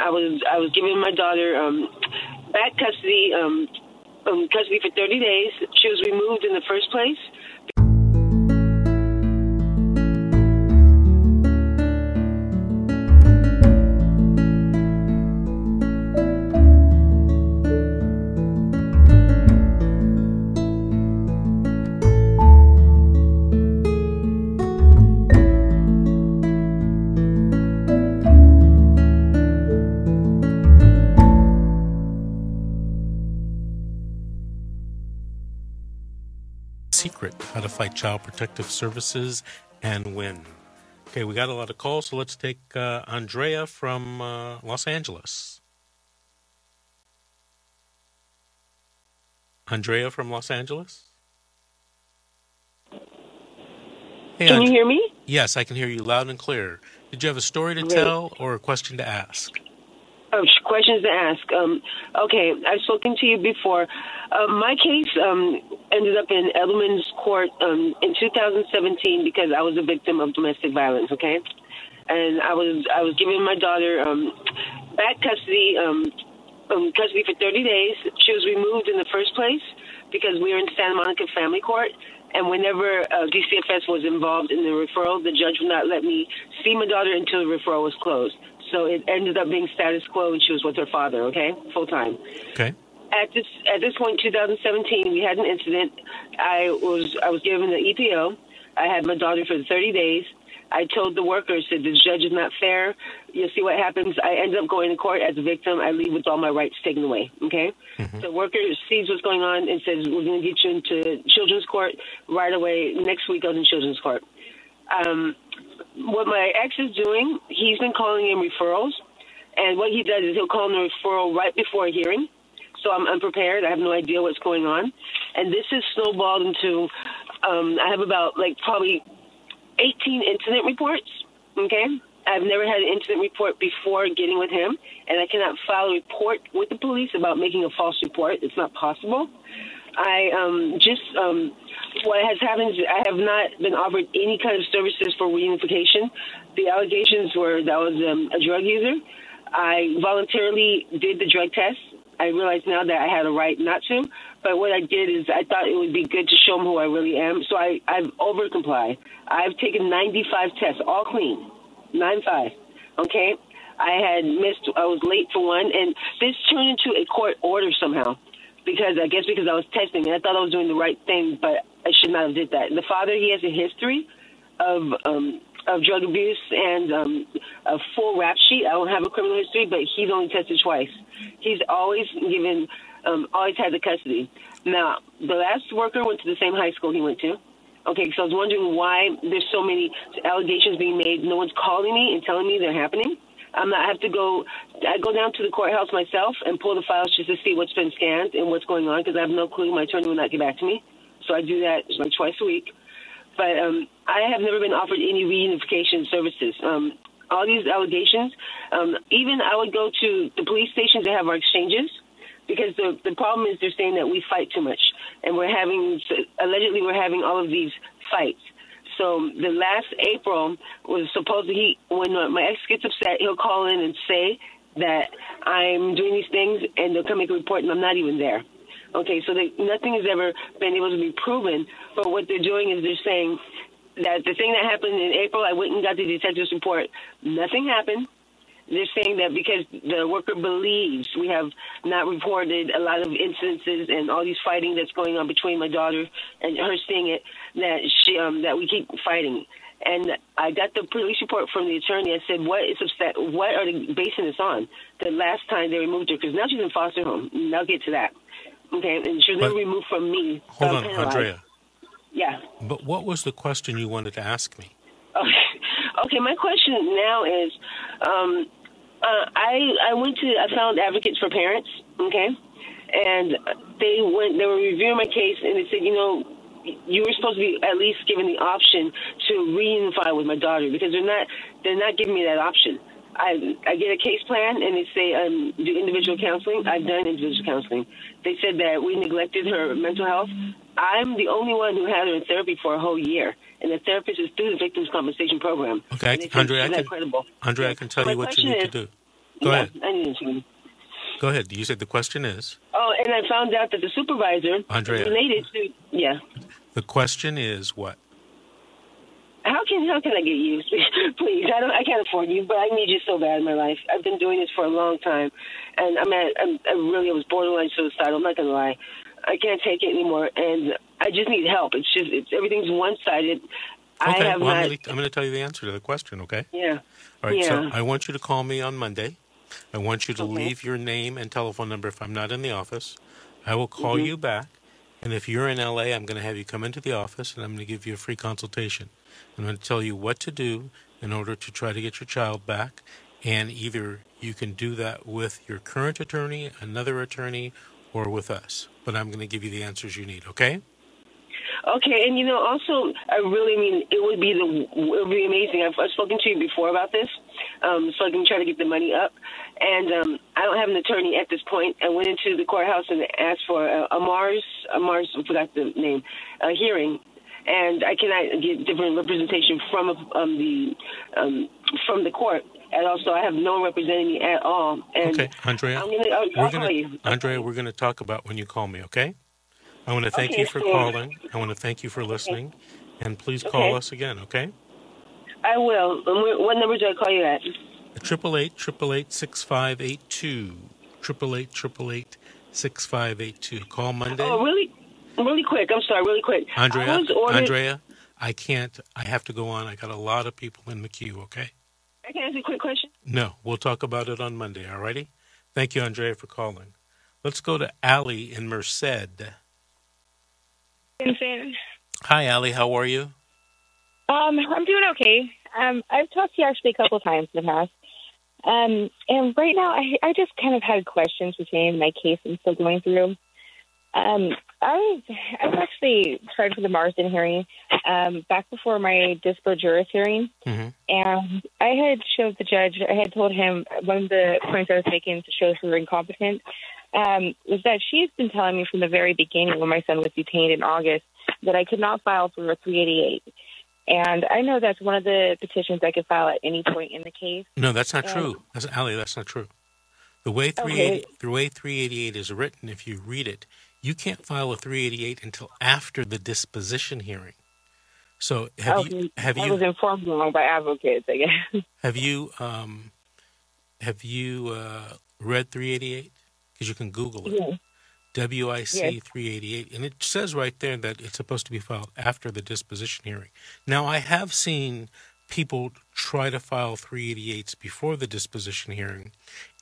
I was I was giving my daughter um, back custody um, um, custody for 30 days. She was removed in the first place. Secret How to Fight Child Protective Services and Win. Okay, we got a lot of calls, so let's take uh, Andrea from uh, Los Angeles. Andrea from Los Angeles? Hey, Can you hear me? Yes, I can hear you loud and clear. Did you have a story to Great. tell or a question to ask? Questions to ask. Um, okay, I've spoken to you before. Uh, my case um, ended up in Edelman's court um, in 2017 because I was a victim of domestic violence. Okay, and I was I was giving my daughter um, back custody um, custody for 30 days. She was removed in the first place because we were in Santa Monica Family Court. And whenever uh, DCFS was involved in the referral, the judge would not let me see my daughter until the referral was closed. So it ended up being status quo, and she was with her father. Okay, full time. Okay. At this at this point, 2017, we had an incident. I was I was given the EPO. I had my daughter for 30 days. I told the workers that the judge is not fair. You'll see what happens. I end up going to court as a victim. I leave with all my rights taken away. Okay. The worker sees what's going on and says we're going to get you into children's court right away. Next week, was in children's court. Um, what my ex is doing, he's been calling in referrals, and what he does is he'll call in a referral right before a hearing. So I'm unprepared. I have no idea what's going on, and this has snowballed into. Um, I have about like probably 18 incident reports. Okay, I've never had an incident report before getting with him, and I cannot file a report with the police about making a false report. It's not possible. I um, just um, what has happened is I have not been offered any kind of services for reunification. The allegations were that I was um, a drug user. I voluntarily did the drug test. I realize now that I had a right not to, but what I did is I thought it would be good to show them who I really am. So I, I've overcomplied. I've taken 95 tests, all clean, 95. Okay, I had missed. I was late for one, and this turned into a court order somehow because I guess because I was testing and I thought I was doing the right thing, but I should not have did that. The father, he has a history of um, of drug abuse and um, a full rap sheet. I don't have a criminal history, but he's only tested twice. He's always given, um, always had the custody. Now, the last worker went to the same high school he went to. Okay, so I was wondering why there's so many allegations being made. No one's calling me and telling me they're happening. I'm not, I have to go. I go down to the courthouse myself and pull the files just to see what's been scanned and what's going on because I have no clue. My attorney will not get back to me, so I do that like twice a week. But um, I have never been offered any reunification services. Um, all these allegations, um, even I would go to the police station to have our exchanges because the the problem is they're saying that we fight too much and we're having allegedly we're having all of these fights. So the last April was supposed to he when my ex gets upset, he'll call in and say that I'm doing these things, and they'll come make a report, and I'm not even there. Okay, so they, nothing has ever been able to be proven. But what they're doing is they're saying that the thing that happened in April, I went and got the detective's report. Nothing happened. They're saying that because the worker believes we have not reported a lot of instances and all these fighting that's going on between my daughter and her seeing it, that she um, that we keep fighting. And I got the police report from the attorney. I said, "What is upset? What are they basing this on?" The last time they removed her, because now she's in foster home. And I'll get to that. Okay, and she was never removed from me. Hold on. Andrea. Yeah. But what was the question you wanted to ask me? Okay. okay, my question now is, um, uh, I I went to I found advocates for parents, okay, and they went they were reviewing my case and they said, you know, you were supposed to be at least given the option to reunify with my daughter because they're not they're not giving me that option. I I get a case plan and they say um, do individual counseling. I've done individual counseling. They said that we neglected her mental health. I'm the only one who had her in therapy for a whole year, and the therapist is through the Victims Compensation Program. Okay, And they said Andrea, I can- credible. Andrea, I can tell My you what you need is- to do. Go yeah, ahead. I need an. Go ahead. You said the question is. Oh, and I found out that the supervisor Andrea. related to yeah. The question is what? How can how can I get you? Please, I don't. I can't afford you, but I need you so bad in my life. I've been doing this for a long time, and I'm at. I'm, I really was borderline suicidal. I'm not gonna lie. I can't take it anymore, and I just need help. It's just it's everything's one sided. I Okay. have well, I'm not. gonna, I'm going to tell you the answer to the question. Okay. Yeah. All right. So I want you to call me on Monday. I want you to Okay. leave your name and telephone number if I'm not in the office. I will call Mm-hmm. you back. And if you're in LA, I'm going to have you come into the office and I'm going to give you a free consultation. I'm going to tell you what to do in order to try to get your child back. And either you can do that with your current attorney, another attorney, or with us. But I'm going to give you the answers you need, okay? Okay, and you know, also, I really mean it would be the it would be amazing. I've, I've spoken to you before about this, um, so I can try to get the money up. And um, I don't have an attorney at this point. I went into the courthouse and asked for a, a Mars, a Mars, I forgot the name, a hearing, and I cannot get different representation from um, the um, from the court. And also, I have no representing me at all. And Okay, Andrea. I'm gonna, I'll, we're gonna. Andrea, we're going to talk about when you call me, okay? I want to thank Okay, you for sure. calling. I want to thank you for listening. And please call Okay. us again, okay? I will. What number do I call you at? Triple eight, triple eight, six five eight two. Triple eight, triple eight, six five eight two. Call Monday. Oh, really? Really quick. I'm sorry. Really quick. Andrea, I ordered. Andrea, I can't. I have to go on. I got a lot of people in the queue, okay? I can ask a quick question. No, we'll talk about it on Monday, all righty? Thank you, Andrea, for calling. Let's go to Allie in Merced. Vincent. Hi, Allie. How are you? Um, I'm doing okay. Um, I've talked to you actually a couple of times in the past. Um, and right now, I, I just kind of had questions pertaining to my case I'm still going through. Um, I was I was actually tried for the Marsden hearing um, back before my dispo juris hearing, hmm and I had showed the judge. I had told him one of the points I was making to show her incompetent um, was that she has been telling me from the very beginning when my son was detained in August that I could not file for a 388. And I know that's one of the petitions I could file at any point in the case. No, that's not Um, true. That's Allie. That's not true. The way Okay. 380, the way 388 is written, if you read it, you can't file a 388 until after the disposition hearing. So have you have I you was informed wrong by advocates, I guess. have you um have you uh, read 388? Because you can Google it. Yeah. WIC Yes. 388, and it says right there that it's supposed to be filed after the disposition hearing. Now, I have seen people try to file 388s before the disposition hearing,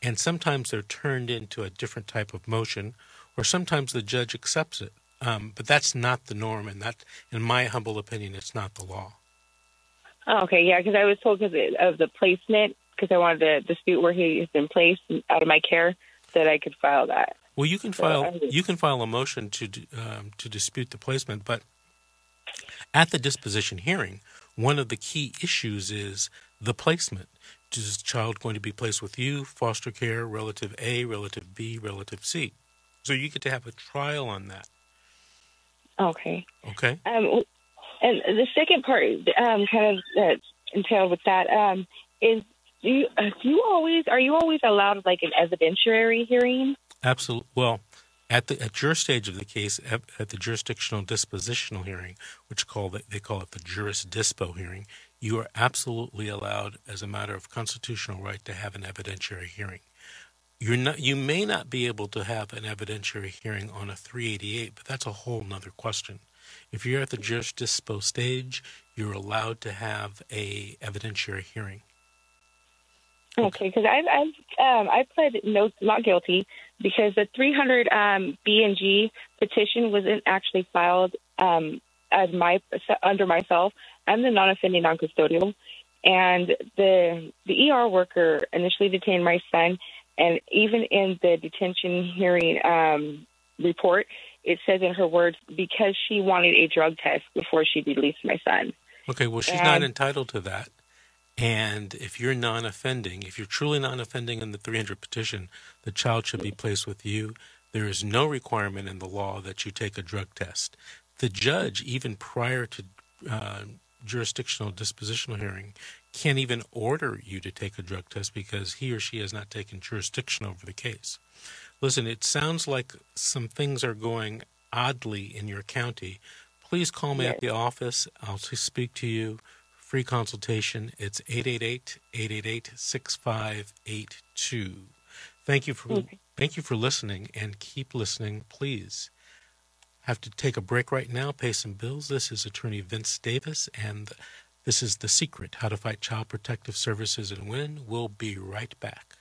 and sometimes they're turned into a different type of motion, or sometimes the judge accepts it. Um, but that's not the norm, and that, in my humble opinion, it's not the law. Oh, okay, yeah, because I was told because of the placement, because I wanted to dispute where he has been placed out of my care, that I could file that. Well, you can So file I- you can file a motion to um, to dispute the placement, but at the disposition hearing, one of the key issues is the placement. Is the child going to be placed with you, foster care, relative A, relative B, relative C? So you get to have a trial on that. Okay. Okay. Um, and the second part, um, kind of uh, entailed with that, um, is do you, uh, do you always are you always allowed like an evidentiary hearing? Absolutely. Well, at the at your stage of the case, at, at the jurisdictional dispositional hearing, which call it, they call it the juris dispo hearing, you are absolutely allowed, as a matter of constitutional right, to have an evidentiary hearing. You're not. You may not be able to have an evidentiary hearing on a 388, but that's a whole nother question. If you're at the juris dispo stage, you're allowed to have a evidentiary hearing. Okay, because I've I've um, I pled no not guilty because the 300 um, B and G petition wasn't actually filed um, as my under myself. I'm the non-offending non-custodial, and the the ER worker initially detained my son, and even in the detention hearing um, report, it says in her words because she wanted a drug test before she released my son. Okay, well, she's not entitled to that. And if you're non offending, if you're truly non offending in the 300 petition, the child should be placed with you. There is no requirement in the law that you take a drug test. The judge, even prior to uh, jurisdictional dispositional hearing can't even order you to take a drug test because he or she has not taken jurisdiction over the case. Listen, it sounds like some things are going oddly in your county. Please call me yes. at the office. I'll speak to you. Free consultation. It's 888 888 6582. Thank you for okay. thank you for listening and keep listening, please. Have to take a break right now, pay some bills. This is attorney Vince Davis and this is The Secret How to Fight Child Protective Services and Win. We'll be right back.